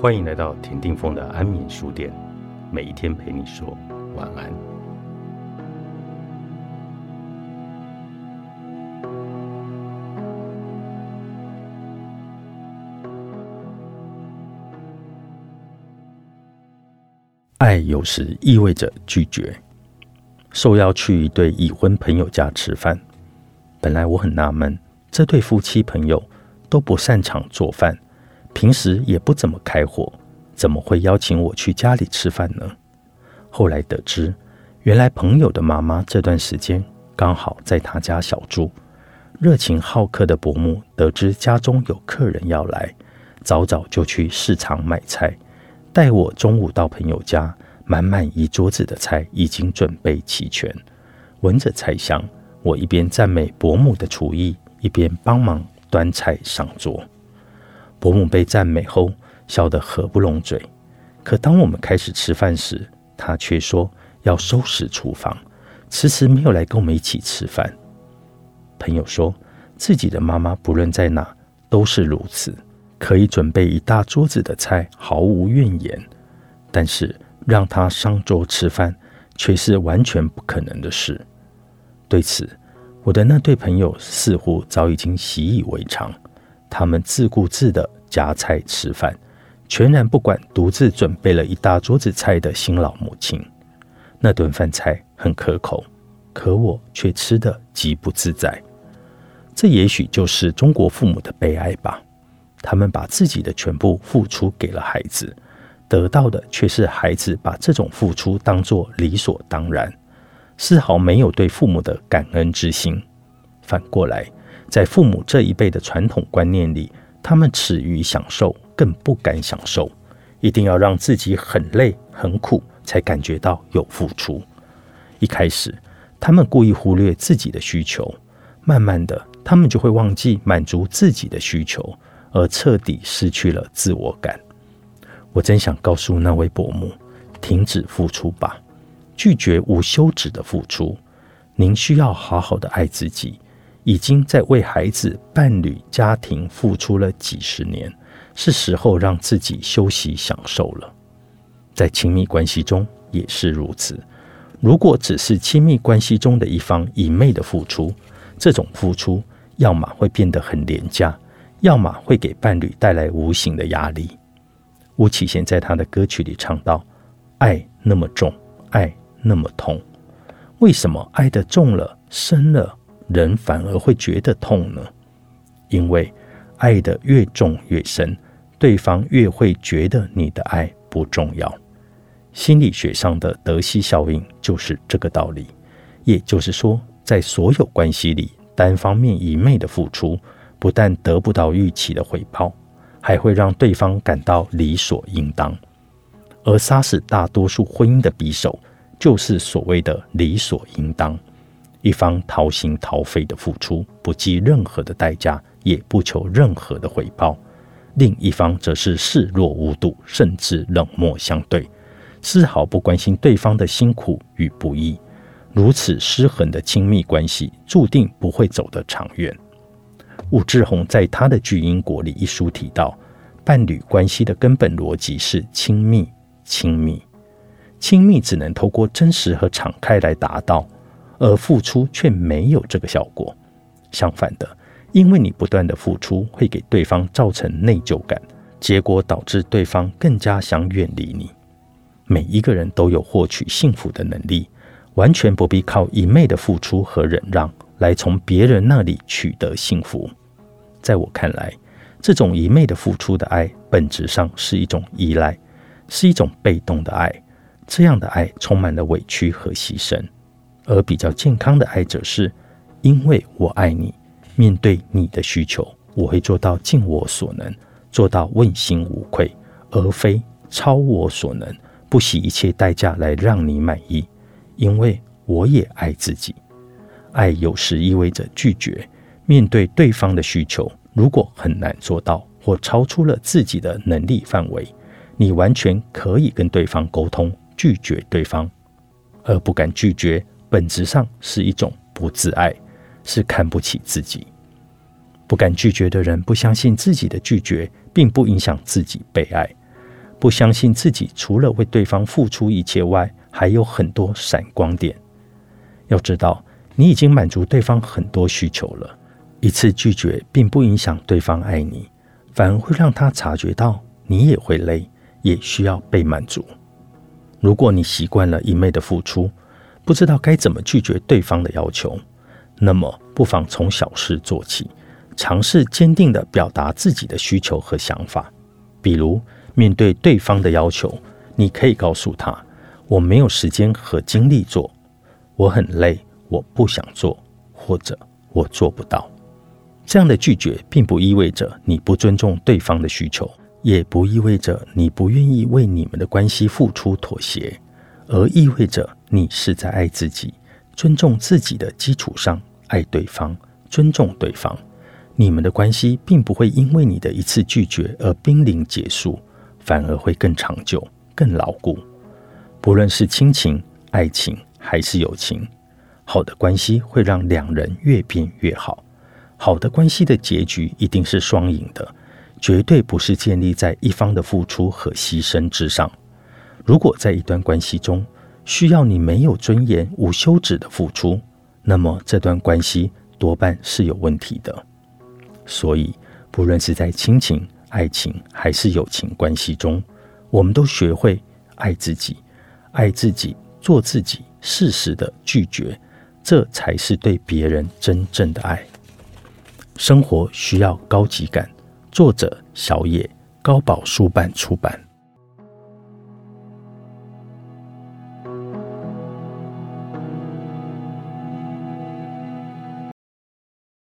欢迎来到田定峰的安眠书店，每一天陪你说晚安。爱有时意味着拒绝。受邀去一对已婚朋友家吃饭，本来我很纳闷，这对夫妻朋友都不擅长做饭。平时也不怎么开火，怎么会邀请我去家里吃饭呢？后来得知，原来朋友的妈妈这段时间刚好在他家小住。热情好客的伯母得知家中有客人要来，早早就去市场买菜，待我中午到朋友家，满满一桌子的菜已经准备齐全。闻着菜香，我一边赞美伯母的厨艺，一边帮忙端菜上桌。伯母被赞美后，笑得合不拢嘴。可当我们开始吃饭时，她却说要收拾厨房，迟迟没有来跟我们一起吃饭。朋友说自己的妈妈不论在哪都是如此，可以准备一大桌子的菜，毫无怨言。但是让她上桌吃饭，却是完全不可能的事。对此，我的那对朋友似乎早已经习以为常。他们自顾自的夹菜吃饭，全然不管独自准备了一大桌子菜的新老母亲。那顿饭菜很可口，可我却吃得极不自在。这也许就是中国父母的悲哀吧。他们把自己的全部付出给了孩子，得到的却是孩子把这种付出当作理所当然，丝毫没有对父母的感恩之心。反过来。在父母这一辈的传统观念里，他们耻于享受，更不敢享受，一定要让自己很累很苦，才感觉到有付出。一开始，他们故意忽略自己的需求，慢慢的，他们就会忘记满足自己的需求，而彻底失去了自我感。我真想告诉那位伯母，停止付出吧，拒绝无休止的付出。您需要好好的爱自己。已经在为孩子、伴侣、家庭付出了几十年，是时候让自己休息享受了。在亲密关系中也是如此。如果只是亲密关系中的一方一昧的付出，这种付出要么会变得很廉价，要么会给伴侣带来无形的压力。吴启贤在他的歌曲里唱道：“爱那么重，爱那么痛，为什么爱的重了、深了？”人反而会觉得痛呢，因为爱的越重越深，对方越会觉得你的爱不重要。心理学上的德西效应就是这个道理。也就是说，在所有关系里，单方面一昧的付出，不但得不到预期的回报，还会让对方感到理所应当。而杀死大多数婚姻的匕首，就是所谓的理所应当。一方掏心掏肺的付出，不计任何的代价，也不求任何的回报；另一方则是视若无睹，甚至冷漠相对，丝毫不关心对方的辛苦与不易。如此失衡的亲密关系，注定不会走得长远。武志红在他的《巨婴国》里一书提到，伴侣关系的根本逻辑是亲密，亲密，亲密只能透过真实和敞开来达到。而付出却没有这个效果，相反的，因为你不断的付出会给对方造成内疚感，结果导致对方更加想远离你。每一个人都有获取幸福的能力，完全不必靠一昧的付出和忍让来从别人那里取得幸福。在我看来，这种一昧的付出的爱，本质上是一种依赖，是一种被动的爱。这样的爱充满了委屈和牺牲。而比较健康的爱者是，因为我爱你，面对你的需求，我会做到尽我所能，做到问心无愧，而非超我所能，不惜一切代价来让你满意。因为我也爱自己。爱有时意味着拒绝，面对对方的需求，如果很难做到或超出了自己的能力范围，你完全可以跟对方沟通，拒绝对方，而不敢拒绝。本质上是一种不自爱，是看不起自己。不敢拒绝的人，不相信自己的拒绝并不影响自己被爱。不相信自己除了为对方付出一切外，还有很多闪光点。要知道，你已经满足对方很多需求了。一次拒绝并不影响对方爱你，反而会让他察觉到你也会累，也需要被满足。如果你习惯了一昧的付出，不知道该怎么拒绝对方的要求，那么不妨从小事做起，尝试坚定的表达自己的需求和想法，比如。面对对方的要求，你可以告诉他：“我没有时间和精力做，我很累，我不想做，或者我做不到。”这样的拒绝并不意味着你不尊重对方的需求，也不意味着你不愿意为你们的关系付出妥协，而意味着你是在爱自己、尊重自己的基础上爱对方、尊重对方。你们的关系并不会因为你的一次拒绝而濒临结束。反而会更长久、更牢固。不论是亲情、爱情还是友情，好的关系会让两人越变越好。好的关系的结局一定是双赢的，绝对不是建立在一方的付出和牺牲之上。如果在一段关系中需要你没有尊严、无休止的付出，那么这段关系多半是有问题的。所以，不论是在亲情，爱情还是友情关系中，我们都学会爱自己，爱自己，做自己，适时的拒绝，这才是对别人真正的爱。生活需要高级感。作者：小野，高宝书版出版。